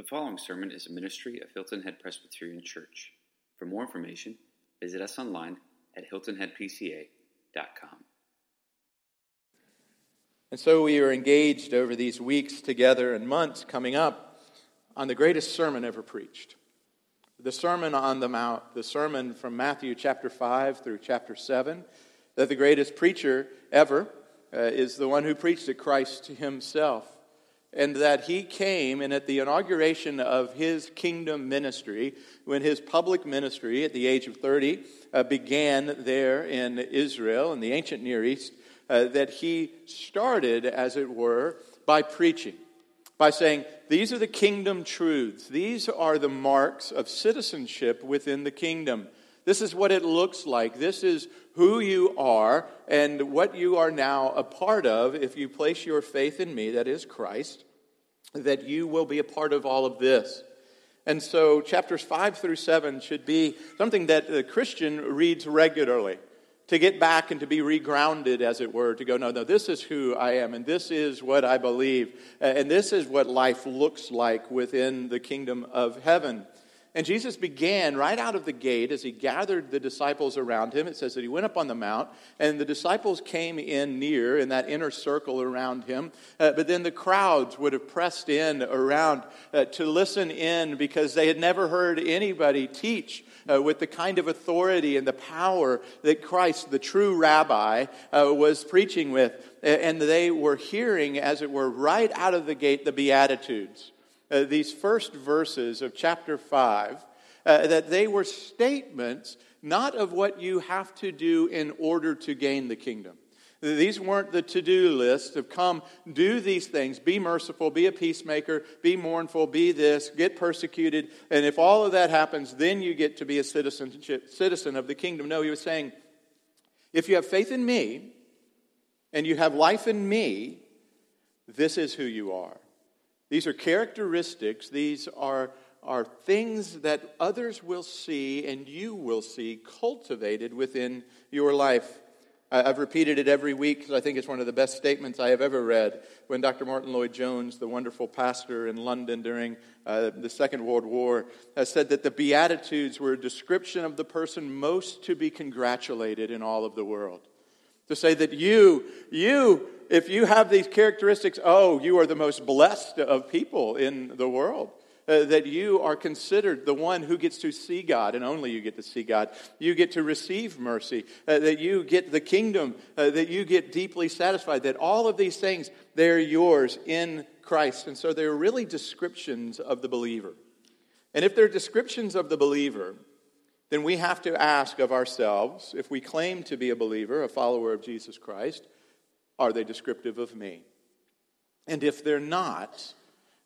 The following sermon is a ministry of Hilton Head Presbyterian Church. For more information, visit us online at hiltonheadpca.com. And so we are engaged over these weeks together and months coming up on the greatest sermon ever preached. The Sermon on the Mount, the sermon from Matthew chapter 5 through chapter 7, that the greatest preacher ever uh, is the one who preached it, Christ himself and that he came and at the inauguration of his kingdom ministry, when his public ministry at the age of 30 uh, began there in Israel in the ancient Near East, uh, that he started, as it were, by preaching, by saying, These are the kingdom truths, these are the marks of citizenship within the kingdom. This is what it looks like. This is who you are and what you are now a part of if you place your faith in me, that is Christ, that you will be a part of all of this. And so, chapters 5 through 7 should be something that the Christian reads regularly to get back and to be regrounded, as it were, to go, no, no, this is who I am, and this is what I believe, and this is what life looks like within the kingdom of heaven. And Jesus began right out of the gate as he gathered the disciples around him. It says that he went up on the mount, and the disciples came in near in that inner circle around him. Uh, but then the crowds would have pressed in around uh, to listen in because they had never heard anybody teach uh, with the kind of authority and the power that Christ, the true rabbi, uh, was preaching with. And they were hearing, as it were, right out of the gate, the Beatitudes uh, these first verses of chapter 5 uh, that they were statements not of what you have to do in order to gain the kingdom. These weren't the to do list of come, do these things, be merciful, be a peacemaker, be mournful, be this, get persecuted, and if all of that happens, then you get to be a citizenship, citizen of the kingdom. No, he was saying, if you have faith in me and you have life in me, this is who you are. These are characteristics, these are, are things that others will see and you will see cultivated within your life. I've repeated it every week because I think it's one of the best statements I have ever read. When Dr. Martyn Lloyd-Jones, the wonderful pastor in London during uh, the Second World War, has said that the Beatitudes were a description of the person most to be congratulated in all of the world. To say that you, you if you have these characteristics, oh, you are the most blessed of people in the world. Uh, that you are considered the one who gets to see God, and only you get to see God. You get to receive mercy, uh, that you get the kingdom, uh, that you get deeply satisfied, that all of these things, they're yours in Christ. And so they're really descriptions of the believer. And if they're descriptions of the believer, then we have to ask of ourselves if we claim to be a believer, a follower of Jesus Christ, are they descriptive of me? And if they're not,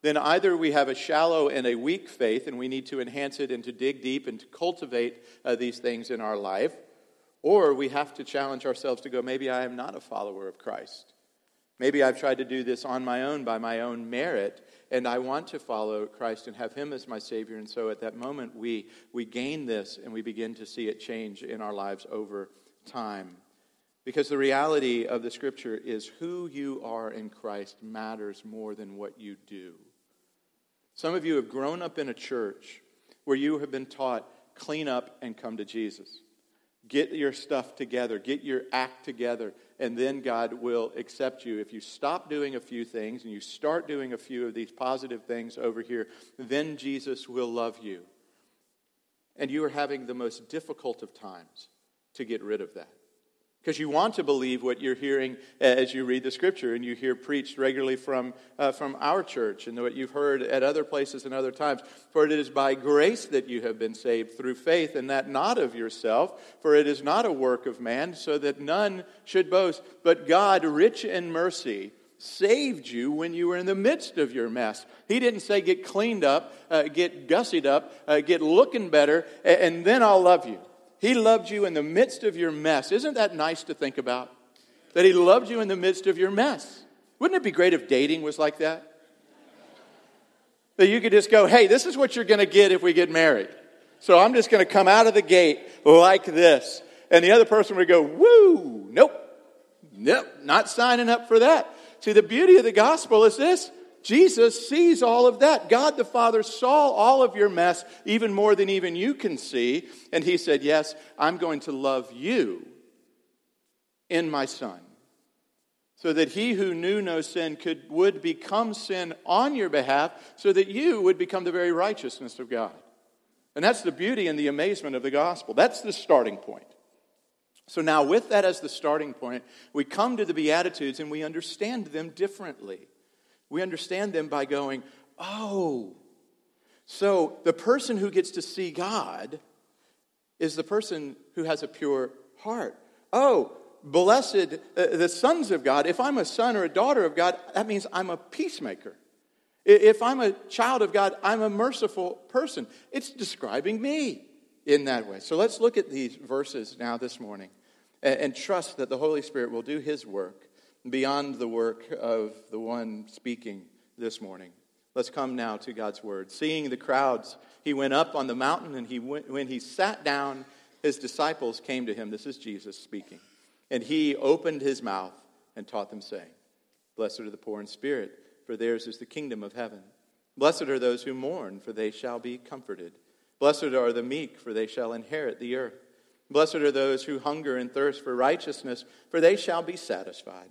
then either we have a shallow and a weak faith, and we need to enhance it and to dig deep and to cultivate uh, these things in our life, or we have to challenge ourselves to go, maybe I am not a follower of Christ. Maybe I've tried to do this on my own by my own merit, and I want to follow Christ and have Him as my Savior. And so at that moment, we, we gain this and we begin to see it change in our lives over time. Because the reality of the scripture is who you are in Christ matters more than what you do. Some of you have grown up in a church where you have been taught clean up and come to Jesus. Get your stuff together, get your act together, and then God will accept you. If you stop doing a few things and you start doing a few of these positive things over here, then Jesus will love you. And you are having the most difficult of times to get rid of that because you want to believe what you're hearing as you read the scripture and you hear preached regularly from, uh, from our church and what you've heard at other places and other times. For it is by grace that you have been saved through faith, and that not of yourself, for it is not a work of man, so that none should boast. But God, rich in mercy, saved you when you were in the midst of your mess. He didn't say, get cleaned up, uh, get gussied up, uh, get looking better, and, and then I'll love you. He loved you in the midst of your mess. Isn't that nice to think about? That He loved you in the midst of your mess. Wouldn't it be great if dating was like that? That you could just go, hey, this is what you're going to get if we get married. So I'm just going to come out of the gate like this. And the other person would go, woo, nope, nope, not signing up for that. See, the beauty of the gospel is this Jesus sees all of that. God the Father saw all of your mess even more than even you can see. And he said, Yes, I'm going to love you in my Son. So that he who knew no sin could, would become sin on your behalf, so that you would become the very righteousness of God. And that's the beauty and the amazement of the gospel. That's the starting point. So now, with that as the starting point, we come to the Beatitudes and we understand them differently. We understand them by going, oh, so the person who gets to see God is the person who has a pure heart. Oh, blessed, uh, the sons of God. If I'm a son or a daughter of God, that means I'm a peacemaker. If I'm a child of God, I'm a merciful person. It's describing me in that way. So let's look at these verses now this morning and, and trust that the Holy Spirit will do his work beyond the work of the one speaking this morning. Let's come now to God's word. Seeing the crowds, he went up on the mountain, and he went, when he sat down, his disciples came to him. This is Jesus speaking. And he opened his mouth and taught them, saying, Blessed are the poor in spirit, for theirs is the kingdom of heaven. Blessed are those who mourn, for they shall be comforted. Blessed are the meek, for they shall inherit the earth. Blessed are those who hunger and thirst for righteousness, for they shall be satisfied.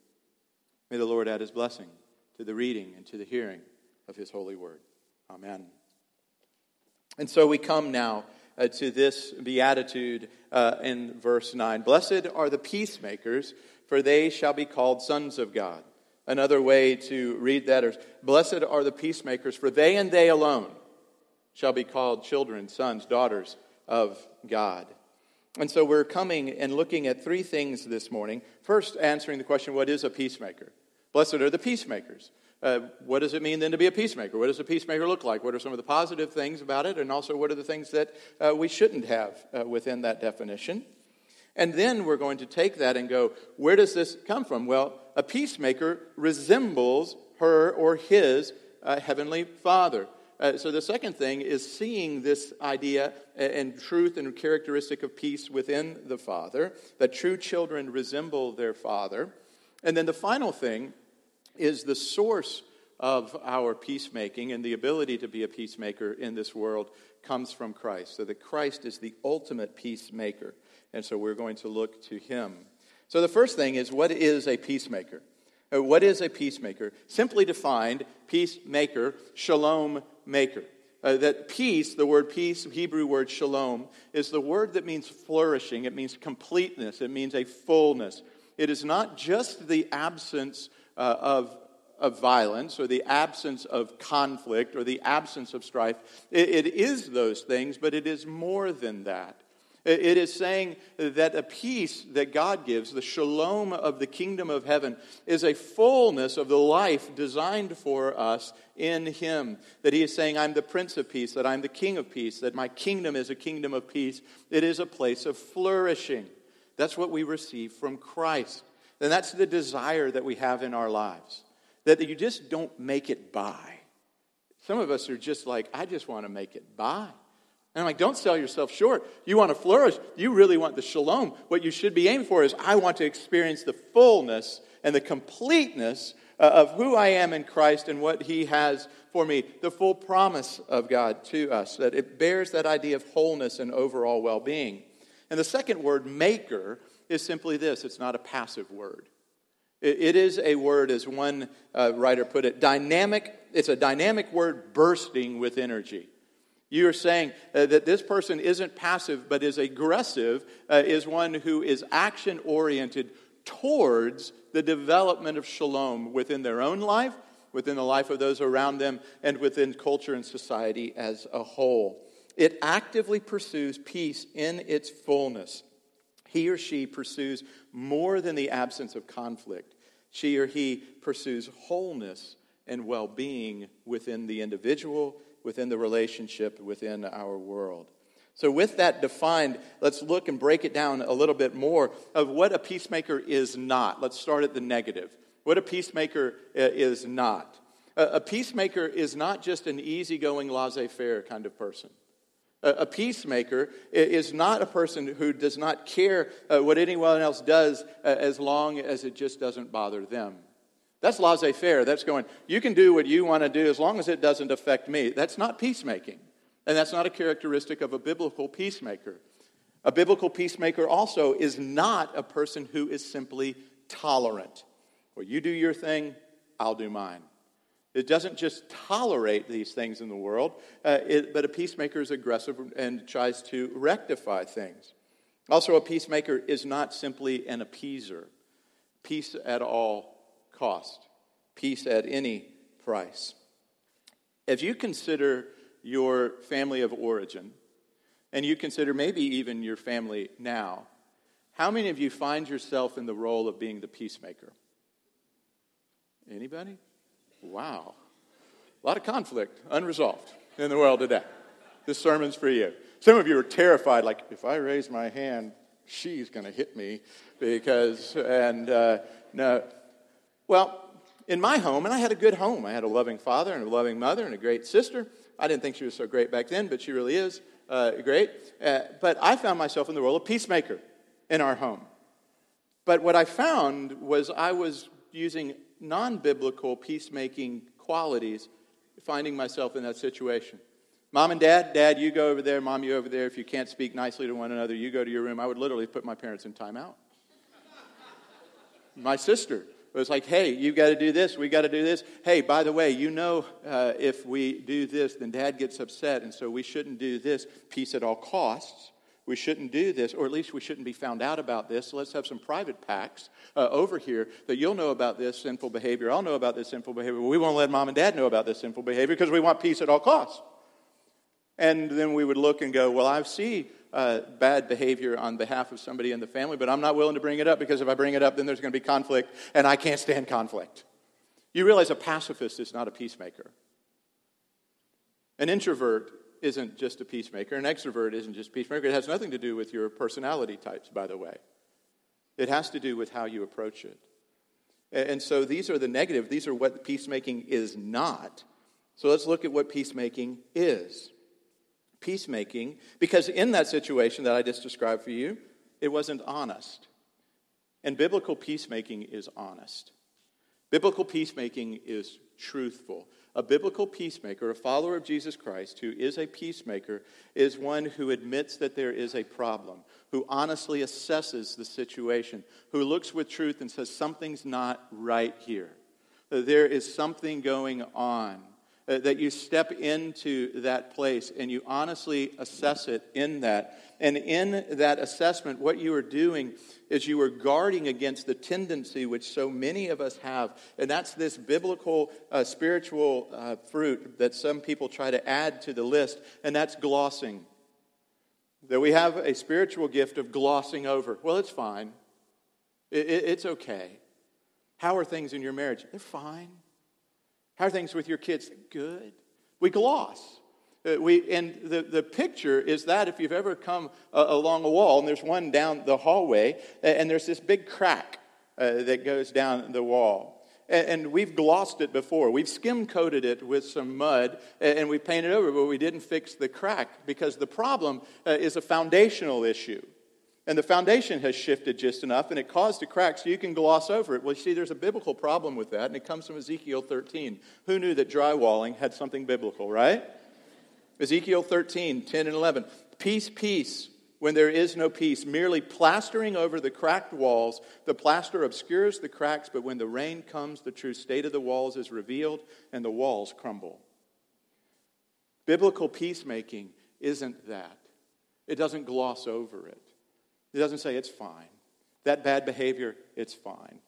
May the Lord add his blessing to the reading and to the hearing of his holy word. Amen. And so we come now uh, to this beatitude uh, in verse 9 Blessed are the peacemakers, for they shall be called sons of God. Another way to read that is Blessed are the peacemakers, for they and they alone shall be called children, sons, daughters of God. And so we're coming and looking at three things this morning. First, answering the question what is a peacemaker? Blessed are the peacemakers. Uh, what does it mean then to be a peacemaker? What does a peacemaker look like? What are some of the positive things about it? And also, what are the things that uh, we shouldn't have uh, within that definition? And then we're going to take that and go, where does this come from? Well, a peacemaker resembles her or his uh, heavenly father. Uh, so the second thing is seeing this idea and truth and characteristic of peace within the father, that true children resemble their father. And then the final thing is the source of our peacemaking and the ability to be a peacemaker in this world comes from Christ. So that Christ is the ultimate peacemaker. And so we're going to look to him. So the first thing is what is a peacemaker? Uh, what is a peacemaker? Simply defined, peacemaker, shalom maker. Uh, that peace, the word peace, Hebrew word shalom, is the word that means flourishing. It means completeness. It means a fullness. It is not just the absence uh, of, of violence or the absence of conflict or the absence of strife. It, it is those things, but it is more than that. It is saying that a peace that God gives, the shalom of the kingdom of heaven, is a fullness of the life designed for us in Him. That He is saying, I'm the Prince of Peace, that I'm the King of Peace, that my kingdom is a kingdom of peace. It is a place of flourishing. That's what we receive from Christ. And that's the desire that we have in our lives. That you just don't make it by. Some of us are just like, I just want to make it by. And I'm like, don't sell yourself short. You want to flourish. You really want the shalom. What you should be aiming for is, I want to experience the fullness and the completeness uh, of who I am in Christ and what He has for me. The full promise of God to us. That it bears that idea of wholeness and overall well being. And the second word, maker, is simply this it's not a passive word. It is a word, as one uh, writer put it, dynamic. It's a dynamic word bursting with energy. You are saying uh, that this person isn't passive but is aggressive, uh, is one who is action oriented towards the development of shalom within their own life, within the life of those around them, and within culture and society as a whole. It actively pursues peace in its fullness. He or she pursues more than the absence of conflict. She or he pursues wholeness and well being within the individual, within the relationship, within our world. So, with that defined, let's look and break it down a little bit more of what a peacemaker is not. Let's start at the negative. What a peacemaker uh, is not. A peacemaker is not just an easygoing, laissez faire kind of person. A peacemaker is not a person who does not care uh, what anyone else does uh, as long as it just doesn't bother them. That's laissez faire. That's going, you can do what you want to do as long as it doesn't affect me. That's not peacemaking. And that's not a characteristic of a biblical peacemaker. A biblical peacemaker also is not a person who is simply tolerant. Well, you do your thing, I'll do mine. It doesn't just tolerate these things in the world, uh, it, but a peacemaker is aggressive and tries to rectify things. Also, a peacemaker is not simply an appeaser. Peace at all cost, peace at any price. If you consider your family of origin, and you consider maybe even your family now, how many of you find yourself in the role of being the peacemaker? Anybody? Wow. A lot of conflict, unresolved in the world today. This sermon's for you. Some of you are terrified, like, if I raise my hand, she's going to hit me because, and uh, no. Well, in my home, and I had a good home, I had a loving father and a loving mother and a great sister. I didn't think she was so great back then, but she really is uh, great. Uh, but I found myself in the role of peacemaker in our home. But what I found was I was using non biblical peacemaking qualities, finding myself in that situation. Mom and dad, dad, you go over there, mom, you over there. If you can't speak nicely to one another, you go to your room. I would literally put my parents in timeout. my sister was like, hey, you got to do this, we got to do this. Hey, by the way, you know, uh, if we do this, then dad gets upset, and so we shouldn't do this. Peace at all costs we shouldn't do this, or at least we shouldn't be found out about this. Let's have some private pacts uh, over here that you'll know about this sinful behavior. I'll know about this sinful behavior. we won't let mom and dad know about this sinful behavior because we want peace at all costs. And then we would look and go, well, I see uh, bad behavior on behalf of somebody in the family, but I'm not willing to bring it up because if I bring it up, then there's going to be conflict, and I can't stand conflict. You realize a pacifist is not a peacemaker. An introvert isn't just a peacemaker. An extrovert isn't just a peacemaker. It has nothing to do with your personality types, by the way. It has to do with how you approach it. And so these are the negative. These are what peacemaking is not. So let's look at what peacemaking is. Peacemaking, because in that situation that I just described for you, it wasn't honest. And biblical peacemaking is honest. Biblical peacemaking is truthful. A biblical peacemaker, a follower of Jesus Christ who is a peacemaker, is one who admits that there is a problem, who honestly assesses the situation, who looks with truth and says, Something's not right here. There is something going on. Uh, that you step into that place and you honestly assess it in that. And in that assessment, what you are doing is you are guarding against the tendency which so many of us have, and that's this biblical uh, spiritual uh, fruit that some people try to add to the list, and that's glossing. That we have a spiritual gift of glossing over. Well, it's fine. It, it, it's okay. How are things in your marriage? They're fine. How are things with your kids? Good. We gloss. Uh, we, and the, the picture is that if you've ever come uh, along a wall, and there's one down the hallway, and there's this big crack uh, that goes down the wall. And, and we've glossed it before. We've skim coated it with some mud, and, we painted over, but we didn't fix the crack because the problem uh, is a foundational issue. And the foundation has shifted just enough, and it caused a crack, so you can gloss over it. Well, you see, there's a biblical problem with that, and it comes from Ezekiel 13. Who knew that drywalling had something biblical, right? Ezekiel 13, 10 and 11. Peace, peace, when there is no peace. Merely plastering over the cracked walls. The plaster obscures the cracks, but when the rain comes, the true state of the walls is revealed, and the walls crumble. Biblical peacemaking isn't that, it doesn't gloss over it. It doesn't say it's fine. That bad behavior, it's fine.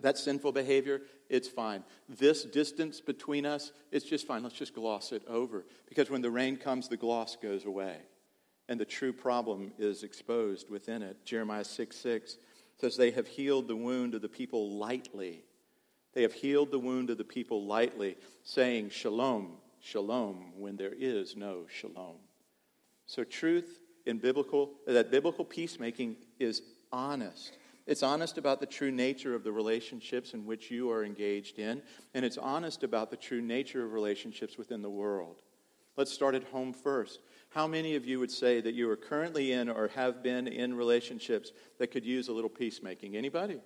That sinful behavior, it's fine. This distance between us, it's just fine. Let's just gloss it over. Because when the rain comes, the gloss goes away. And the true problem is exposed within it. Jeremiah 6 6 says, They have healed the wound of the people lightly. They have healed the wound of the people lightly, saying, Shalom, shalom, when there is no shalom. So, truth in biblical, that biblical peacemaking is honest. It's honest about the true nature of the relationships in which you are engaged in, and it's honest about the true nature of relationships within the world. Let's start at home first. How many of you would say that you are currently in or have been in relationships that could use a little peacemaking? Anybody?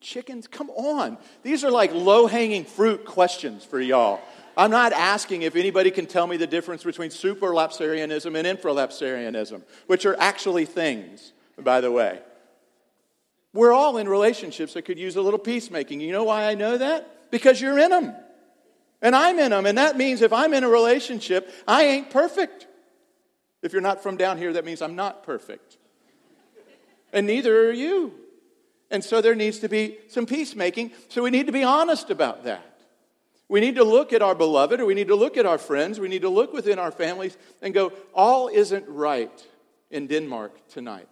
Chickens? Come on. These are like low hanging fruit questions for y'all. I'm not asking if anybody can tell me the difference between superlapsarianism and infralapsarianism, which are actually things, by the way. We're all in relationships that could use a little peacemaking. You know why I know that? Because you're in them. And I'm in them. And that means if I'm in a relationship, I ain't perfect. If you're not from down here, that means I'm not perfect. And neither are you. And so there needs to be some peacemaking. So we need to be honest about that. We need to look at our beloved, or we need to look at our friends, we need to look within our families and go, all isn't right in Denmark tonight.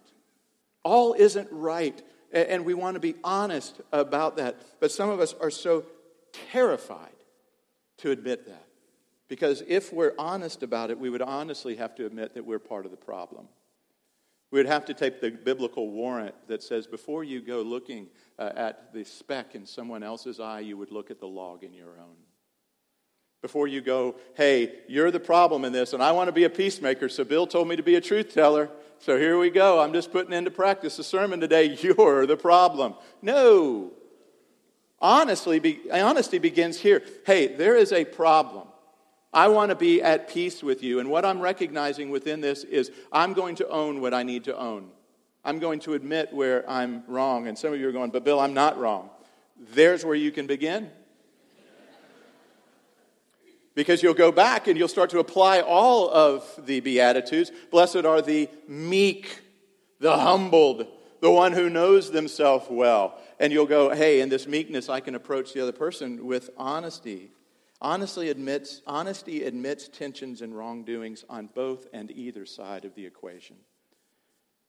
All isn't right. And we want to be honest about that. But some of us are so terrified to admit that. Because if we're honest about it, we would honestly have to admit that we're part of the problem. We would have to take the biblical warrant that says before you go looking uh, at the speck in someone else's eye, you would look at the log in your own. Before you go, hey, you're the problem in this, and I want to be a peacemaker, so Bill told me to be a truth teller. So here we go. I'm just putting into practice the sermon today. You're the problem. No. Honestly, be, honesty begins here. Hey, there is a problem. I want to be at peace with you. And what I'm recognizing within this is I'm going to own what I need to own. I'm going to admit where I'm wrong. And some of you are going, but Bill, I'm not wrong. There's where you can begin. Because you'll go back and you'll start to apply all of the Beatitudes. Blessed are the meek, the humbled, the one who knows themselves well. And you'll go, hey, in this meekness, I can approach the other person with honesty Honestly admits, honesty admits tensions and wrongdoings on both and either side of the equation.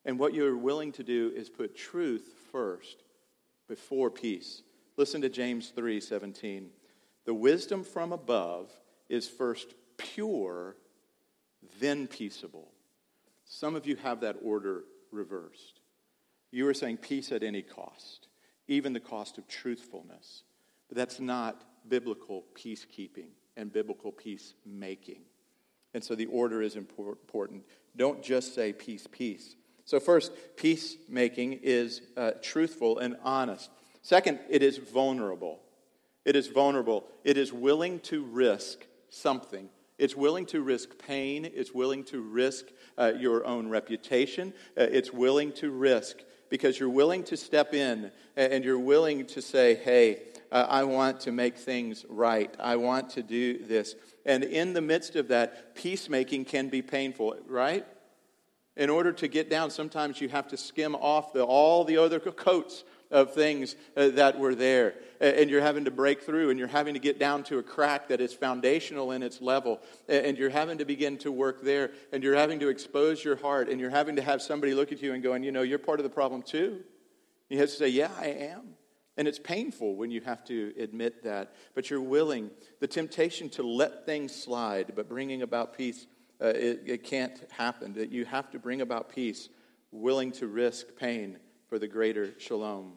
And what you're willing to do is put truth first before peace. Listen to James 3:17. The wisdom from above is first pure, then peaceable. Some of you have that order reversed. You are saying peace at any cost, even the cost of truthfulness. But that's not biblical peacekeeping and biblical peacemaking. And so the order is important. Don't just say peace, peace. So, first, peacemaking is uh, truthful and honest. Second, it is vulnerable. It is vulnerable. It is willing to risk something. It's willing to risk pain. It's willing to risk uh, your own reputation. Uh, it's willing to risk because you're willing to step in and you're willing to say, hey, uh, I want to make things right. I want to do this. And in the midst of that, peacemaking can be painful, right? In order to get down, sometimes you have to skim off the, all the other coats of things uh, that were there. And you're having to break through, and you're having to get down to a crack that is foundational in its level. And you're having to begin to work there, and you're having to expose your heart, and you're having to have somebody look at you and going, You know, you're part of the problem too. You have to say, Yeah, I am. And it's painful when you have to admit that, but you're willing. The temptation to let things slide, but bringing about peace, uh, it, it can't happen. That you have to bring about peace, willing to risk pain for the greater shalom.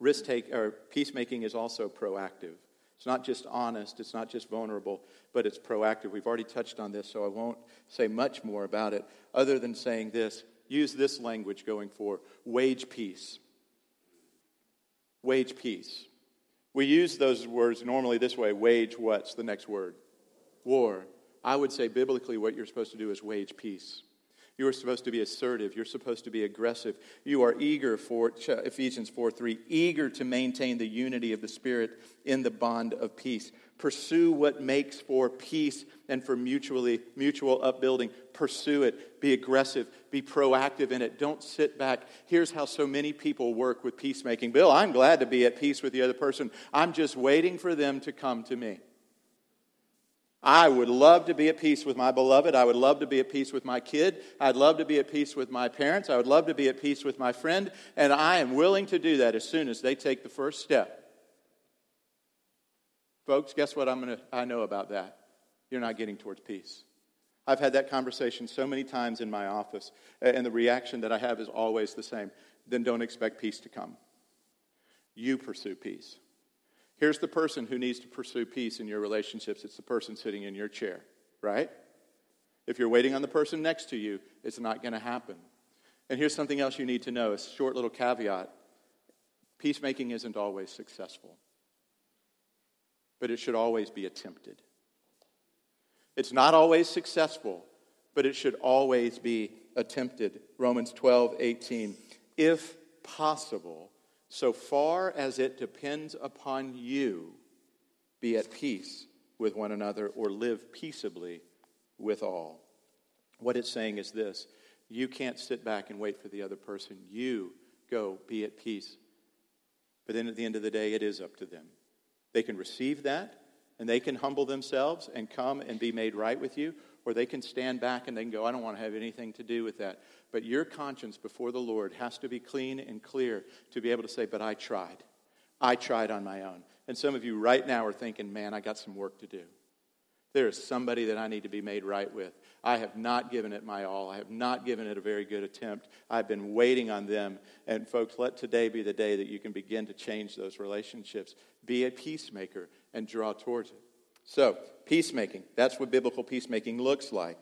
Risk take or peacemaking is also proactive. It's not just honest, it's not just vulnerable, but it's proactive. We've already touched on this, so I won't say much more about it, other than saying this. Use this language going for wage peace wage peace. We use those words normally this way wage what's the next word? War. I would say biblically what you're supposed to do is wage peace. You are supposed to be assertive. You're supposed to be aggressive. You are eager for, Ephesians 4 3, eager to maintain the unity of the Spirit in the bond of peace. Pursue what makes for peace and for mutually, mutual upbuilding. Pursue it. Be aggressive. Be proactive in it. Don't sit back. Here's how so many people work with peacemaking. Bill, I'm glad to be at peace with the other person. I'm just waiting for them to come to me. I would love to be at peace with my beloved. I would love to be at peace with my kid. I'd love to be at peace with my parents. I would love to be at peace with my friend. And I am willing to do that as soon as they take the first step. Folks, guess what I'm gonna, I know about that? You're not getting towards peace. I've had that conversation so many times in my office, and the reaction that I have is always the same. Then don't expect peace to come. You pursue peace. Here's the person who needs to pursue peace in your relationships it's the person sitting in your chair, right? If you're waiting on the person next to you, it's not going to happen. And here's something else you need to know a short little caveat peacemaking isn't always successful, but it should always be attempted. It's not always successful, but it should always be attempted. Romans 12, 18. If possible, so far as it depends upon you, be at peace with one another or live peaceably with all. What it's saying is this you can't sit back and wait for the other person. You go be at peace. But then at the end of the day, it is up to them. They can receive that and they can humble themselves and come and be made right with you, or they can stand back and they can go, I don't want to have anything to do with that. But your conscience before the Lord has to be clean and clear to be able to say, But I tried. I tried on my own. And some of you right now are thinking, Man, I got some work to do. There is somebody that I need to be made right with. I have not given it my all. I have not given it a very good attempt. I've been waiting on them. And, folks, let today be the day that you can begin to change those relationships. Be a peacemaker and draw towards it. So, peacemaking, that's what biblical peacemaking looks like.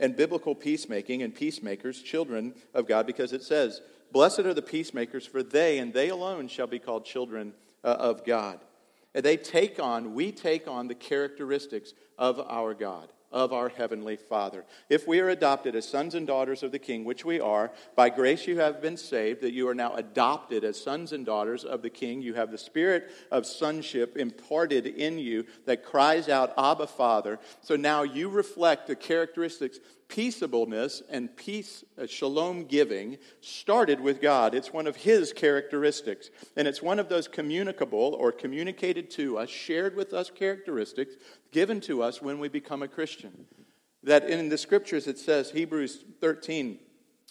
And biblical peacemaking and peacemakers, children of God, because it says, Blessed are the peacemakers, for they and they alone shall be called children uh, of God. And they take on, we take on the characteristics of our God, of our Heavenly Father. If we are adopted as sons and daughters of the King, which we are, by grace you have been saved, that you are now adopted as sons and daughters of the King. You have the spirit of sonship imparted in you that cries out, Abba, Father. So now you reflect the characteristics peaceableness and peace, uh, shalom giving, started with God. It's one of His characteristics. And it's one of those communicable or communicated to us, shared with us characteristics given to us when we become a Christian. That in the scriptures it says, Hebrews 13,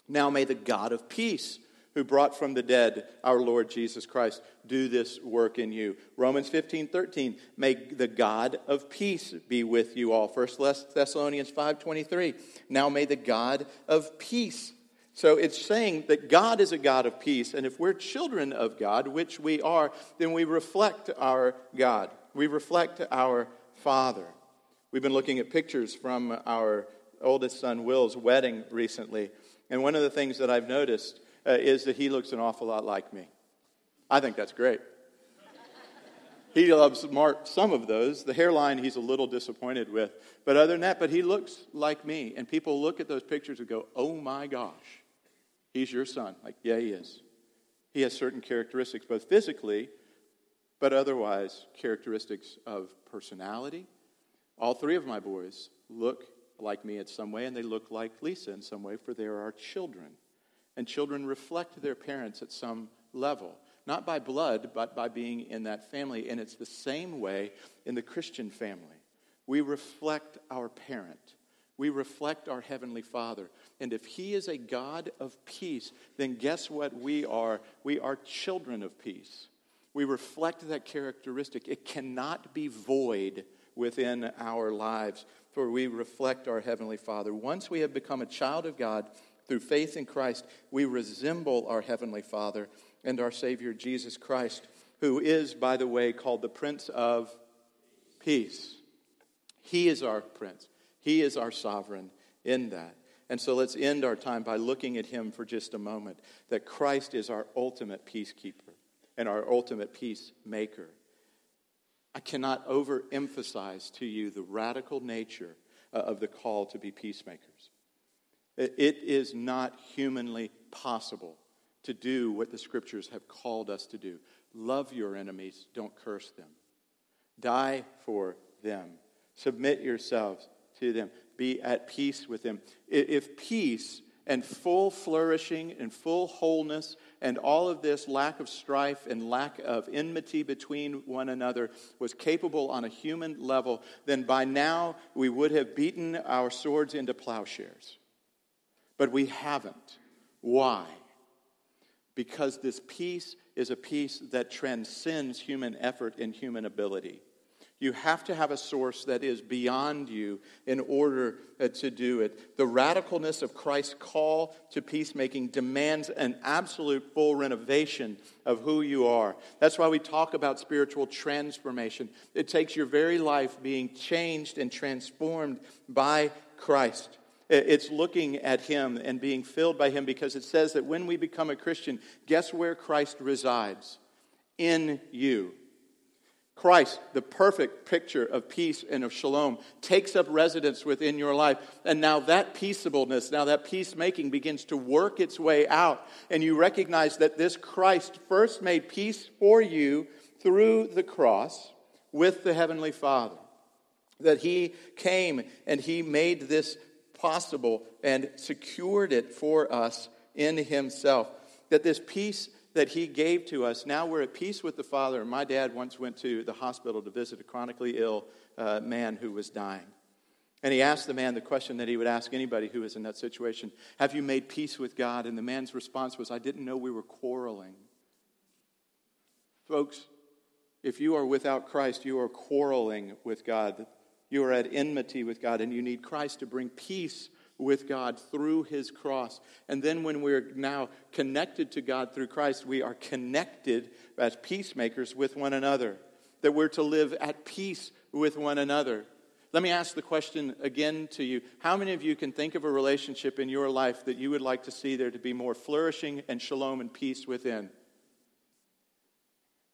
now may the God of peace who brought from the dead our Lord Jesus Christ, do this work in you. Romans 15, 13, may the God of peace be with you all. 1 Thessalonians 5, 23, now may the God of peace. So it's saying that God is a God of peace, and if we're children of God, which we are, then we reflect our God. We reflect our Father. We've been looking at pictures from our oldest son Will's wedding recently, and one of the things that I've noticed uh, is that he looks an awful lot like me. I think that's great. he loves some of those. The hairline he's a little disappointed with. But other than that, but he looks like me. And people look at those pictures and go, oh my gosh, he's your son. Like, yeah, he is. He has certain characteristics, both physically, but otherwise characteristics of personality. All three of my boys look like me in some way, and they look like Lisa in some way, for they are our children. And children reflect their parents at some level, not by blood, but by being in that family. And it's the same way in the Christian family. We reflect our parent, we reflect our Heavenly Father. And if He is a God of peace, then guess what we are? We are children of peace. We reflect that characteristic. It cannot be void within our lives, for we reflect our Heavenly Father. Once we have become a child of God, through faith in Christ, we resemble our Heavenly Father and our Savior Jesus Christ, who is, by the way, called the Prince of Peace. He is our Prince, He is our sovereign in that. And so let's end our time by looking at Him for just a moment that Christ is our ultimate peacekeeper and our ultimate peacemaker. I cannot overemphasize to you the radical nature uh, of the call to be peacemakers. It is not humanly possible to do what the scriptures have called us to do. Love your enemies, don't curse them. Die for them. Submit yourselves to them. Be at peace with them. If peace and full flourishing and full wholeness and all of this lack of strife and lack of enmity between one another was capable on a human level, then by now we would have beaten our swords into plowshares. But we haven't. Why? Because this peace is a peace that transcends human effort and human ability. You have to have a source that is beyond you in order uh, to do it. The radicalness of Christ's call to peacemaking demands an absolute full renovation of who you are. That's why we talk about spiritual transformation. It takes your very life being changed and transformed by Christ. It's looking at Him and being filled by Him because it says that when we become a Christian, guess where Christ resides? In you. Christ, the perfect picture of peace and of shalom, takes up residence within your life. And now that peaceableness, now that peacemaking begins to work its way out. And you recognize that this Christ first made peace for you through the cross with the Heavenly Father. That He came and He made this possible and secured it for us in Himself. That this peace that he gave to us. Now we're at peace with the Father. My dad once went to the hospital to visit a chronically ill uh, man who was dying. And he asked the man the question that he would ask anybody who was in that situation Have you made peace with God? And the man's response was, I didn't know we were quarreling. Folks, if you are without Christ, you are quarreling with God. You are at enmity with God, and you need Christ to bring peace with God through his cross. And then when we're now connected to God through Christ, we are connected as peacemakers with one another, that we're to live at peace with one another. Let me ask the question again to you. How many of you can think of a relationship in your life that you would like to see there to be more flourishing and shalom and peace within?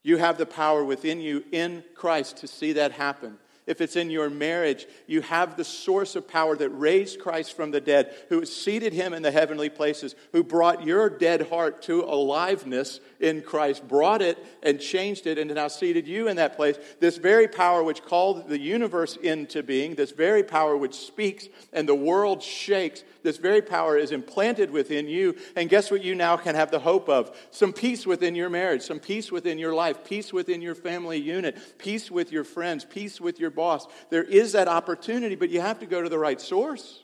You have the power within you in Christ to see that happen if it's in your marriage, you have the source of power that raised Christ from the dead, who seated him in the heavenly places, who brought your dead heart to aliveness in Christ, brought it and changed it, and now seated you in that place. This very power which called the universe into being, this very power which speaks and the world shakes, this very power is implanted within you. And guess what you now can have the hope of? Some peace within your marriage, some peace within your life, peace within your family unit, peace with your friends, peace with your boss. There is that opportunity, but you have to go to the right source.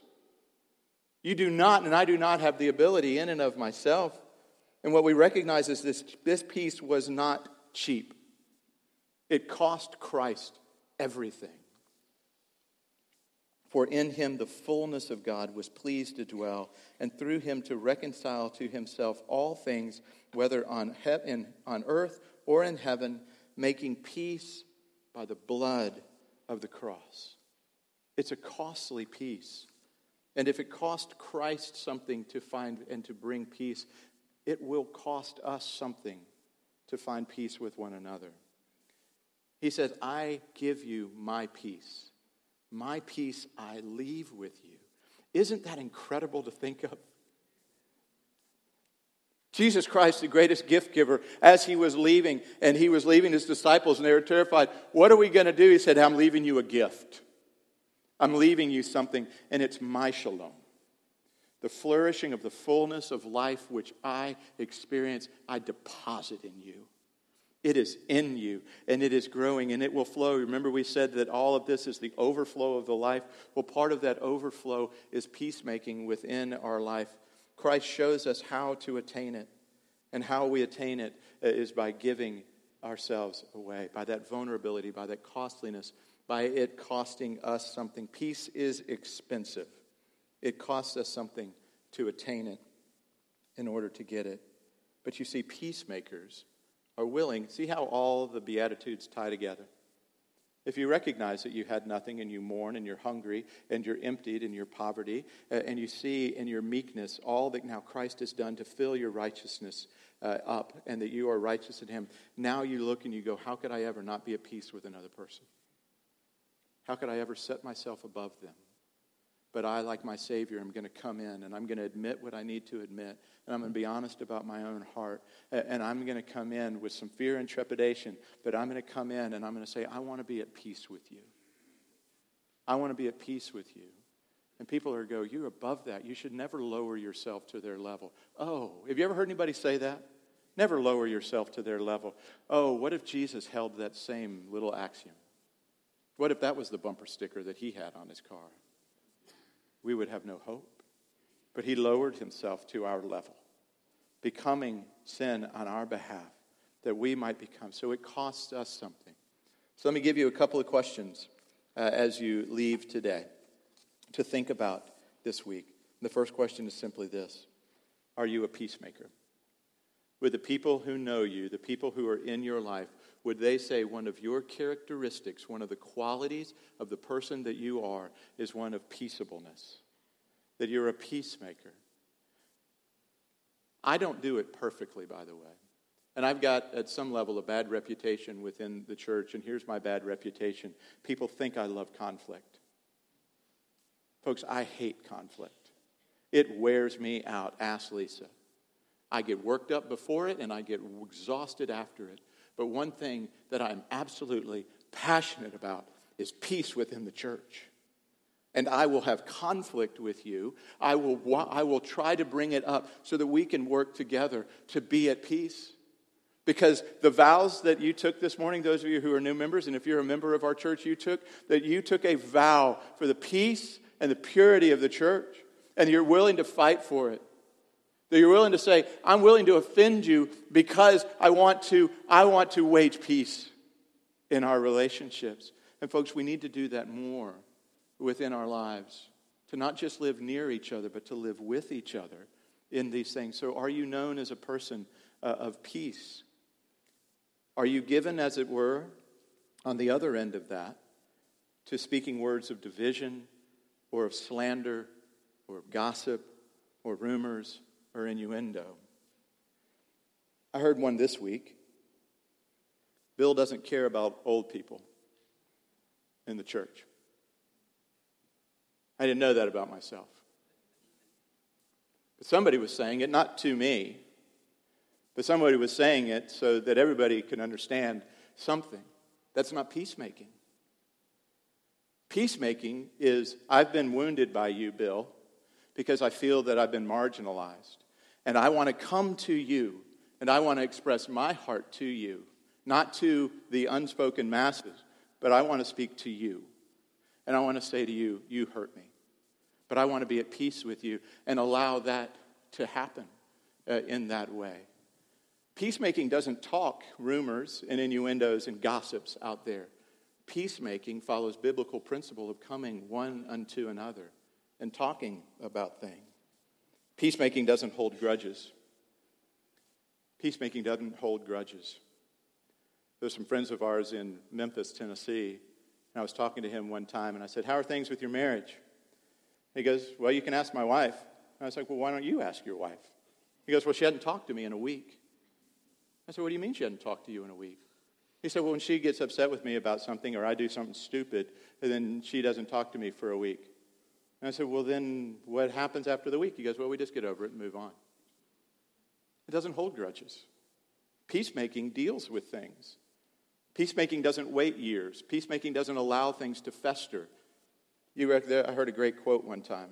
You do not, and I do not have the ability in and of myself. And what we recognize is this, this peace was not cheap. It cost Christ everything. For in him the fullness of God was pleased to dwell, and through him to reconcile to himself all things, whether on, he- in, on earth or in heaven, making peace by the blood of the cross. It's a costly peace. And if it cost Christ something to find and to bring peace, it will cost us something to find peace with one another. He says, I give you my peace. My peace I leave with you. Isn't that incredible to think of? Jesus Christ, the greatest gift giver, as he was leaving, and he was leaving his disciples, and they were terrified. What are we going to do? He said, I'm leaving you a gift. I'm leaving you something, and it's my shalom. The flourishing of the fullness of life which I experience, I deposit in you. It is in you and it is growing and it will flow. Remember, we said that all of this is the overflow of the life. Well, part of that overflow is peacemaking within our life. Christ shows us how to attain it. And how we attain it uh, by giving ourselves away, by that vulnerability, by that costliness, by it costing us something. Peace is expensive, it costs us something to attain it in order to get it. But you see, peacemakers are willing, see how all the Beatitudes tie together? If you recognize that you had nothing and you mourn and you're hungry and you're emptied in your poverty, uh, and you see in your meekness all that now Christ has done to fill your righteousness uh, up and that you are righteous in Him, now you look and you go, How could I ever not be at peace with another person? How could I ever set myself above them? But I, like my Savior, am going to come in and I'm going to admit what I need to admit. And I'm going to be honest about my own heart. And I'm going to come in with some fear and trepidation. But I'm going to come in and I'm going to say, I want to be at peace with you. I want to be at peace with you. And people are go, You're above that. You should never lower yourself to their level. Oh, have you ever heard anybody say that? Never lower yourself to their level. Oh, what if Jesus held that same little axiom? What if that was the bumper sticker that he had on his car? We would have no hope. But he lowered himself to our level, becoming sin on our behalf that we might become. So it costs us something So let me give you a couple of questions uh, as you leave today to think about this week. The first question is simply this Are you a peacemaker? With the people who know you, the people who are in your life, would they say one of your characteristics, one of the qualities of the person that you are, is one of peaceableness? That you're a peacemaker? I don't do it perfectly, by the way. And I've got, at some level, a bad reputation within the church, and here's my bad reputation. People think I love conflict. Folks, I hate conflict. It wears me out. Ask Lisa. I get worked up before it, and I get exhausted after it. But one thing that I'm absolutely passionate about is peace within the church. And I will have conflict with you. I will, I will try to bring it up so that we can work together to be at peace. Because the vows that you took this morning, those of you who are new members, and if you're a member of our church, you took, that you took a vow for the peace and the purity of the church, and you're willing to fight for it. That you're willing to say, I'm willing to offend you because I want to, I want to wage peace in our relationships. And folks, we need to do that more within our lives. To not just live near each other, but to live with each other in these things. So, are you known as a person uh, of peace? Are you given, as it were, on the other end of that, to speaking words of division or of slander or of gossip or rumors or innuendo? I heard one this week. Bill doesn't care about old people in the church. I didn't know that about myself. But somebody was saying it, not to me, but somebody was saying it so that everybody can understand something. That's not peacemaking. Peacemaking is I've been wounded by you, Bill, because I feel that I've been marginalized. And I want to come to you and I want to express my heart to you, not to the unspoken masses, but I want to speak to you. And I want to say to you, you hurt me. But I want to be at peace with you and allow that to happen uh, in that way. Peacemaking doesn't talk rumors and innuendos and gossips out there. Peacemaking follows biblical principle of coming one unto another and talking about things. Peacemaking doesn't hold grudges. Peacemaking doesn't hold grudges. There's some friends of ours in Memphis, Tennessee, and I was talking to him one time, and I said, How are things with your marriage? He goes, Well, you can ask my wife. And I was like, Well, why don't you ask your wife? He goes, Well, she hadn't talked to me in a week. I said, What do you mean she hadn't talked to you in a week? He said, Well, when she gets upset with me about something or I do something stupid, then she doesn't talk to me for a week. And I said, Well, then what happens after the week? He goes, Well, we just get over it and move on. It doesn't hold grudges. Peacemaking deals with things. Peacemaking doesn't wait years. Peacemaking doesn't allow things to fester. You, I heard a great quote one time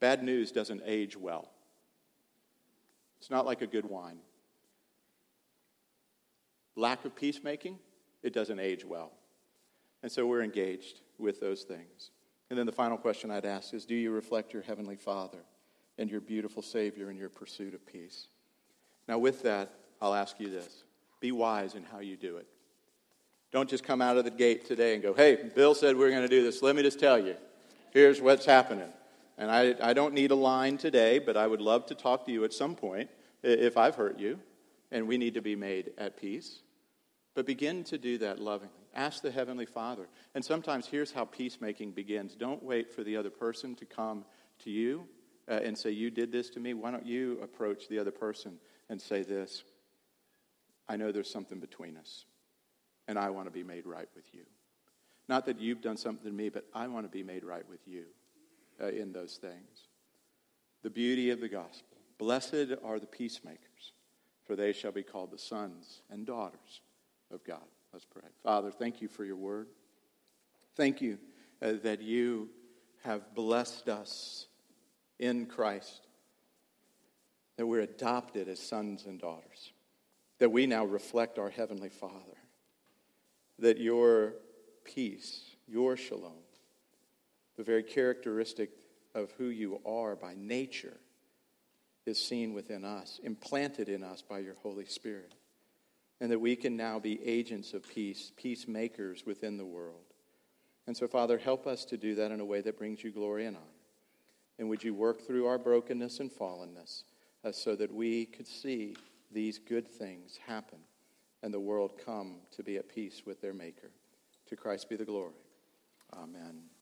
Bad news doesn't age well. It's not like a good wine lack of peacemaking, it doesn't age well. And so we're engaged with those things. And then the final question I'd ask is Do you reflect your Heavenly Father and your beautiful Savior in your pursuit of peace? Now, with that, I'll ask you this be wise in how you do it. Don't just come out of the gate today and go, Hey, Bill said we we're going to do this. Let me just tell you, here's what's happening. And I, I don't need a line today, but I would love to talk to you at some point if I've hurt you and we need to be made at peace. But begin to do that lovingly. Ask the Heavenly Father. And sometimes here's how peacemaking begins. Don't wait for the other person to come to you uh, and say, You did this to me. Why don't you approach the other person and say this? I know there's something between us, and I want to be made right with you. Not that you've done something to me, but I want to be made right with you uh, in those things. The beauty of the gospel. Blessed are the peacemakers, for they shall be called the sons and daughters of God. Let's pray. Father, thank you for your word. Thank you uh, that you have blessed us in Christ, that we're adopted as sons and daughters, that we now reflect our Heavenly Father, that your peace, your shalom, the very characteristic of who you are by nature, is seen within us, implanted in us by your Holy Spirit. And that we can now be agents of peace, peacemakers within the world. And so, Father, help us to do that in a way that brings you glory and honor. And would you work through our brokenness and fallenness uh, so that we could see these good things happen and the world come to be at peace with their Maker. To Christ be the glory. Amen.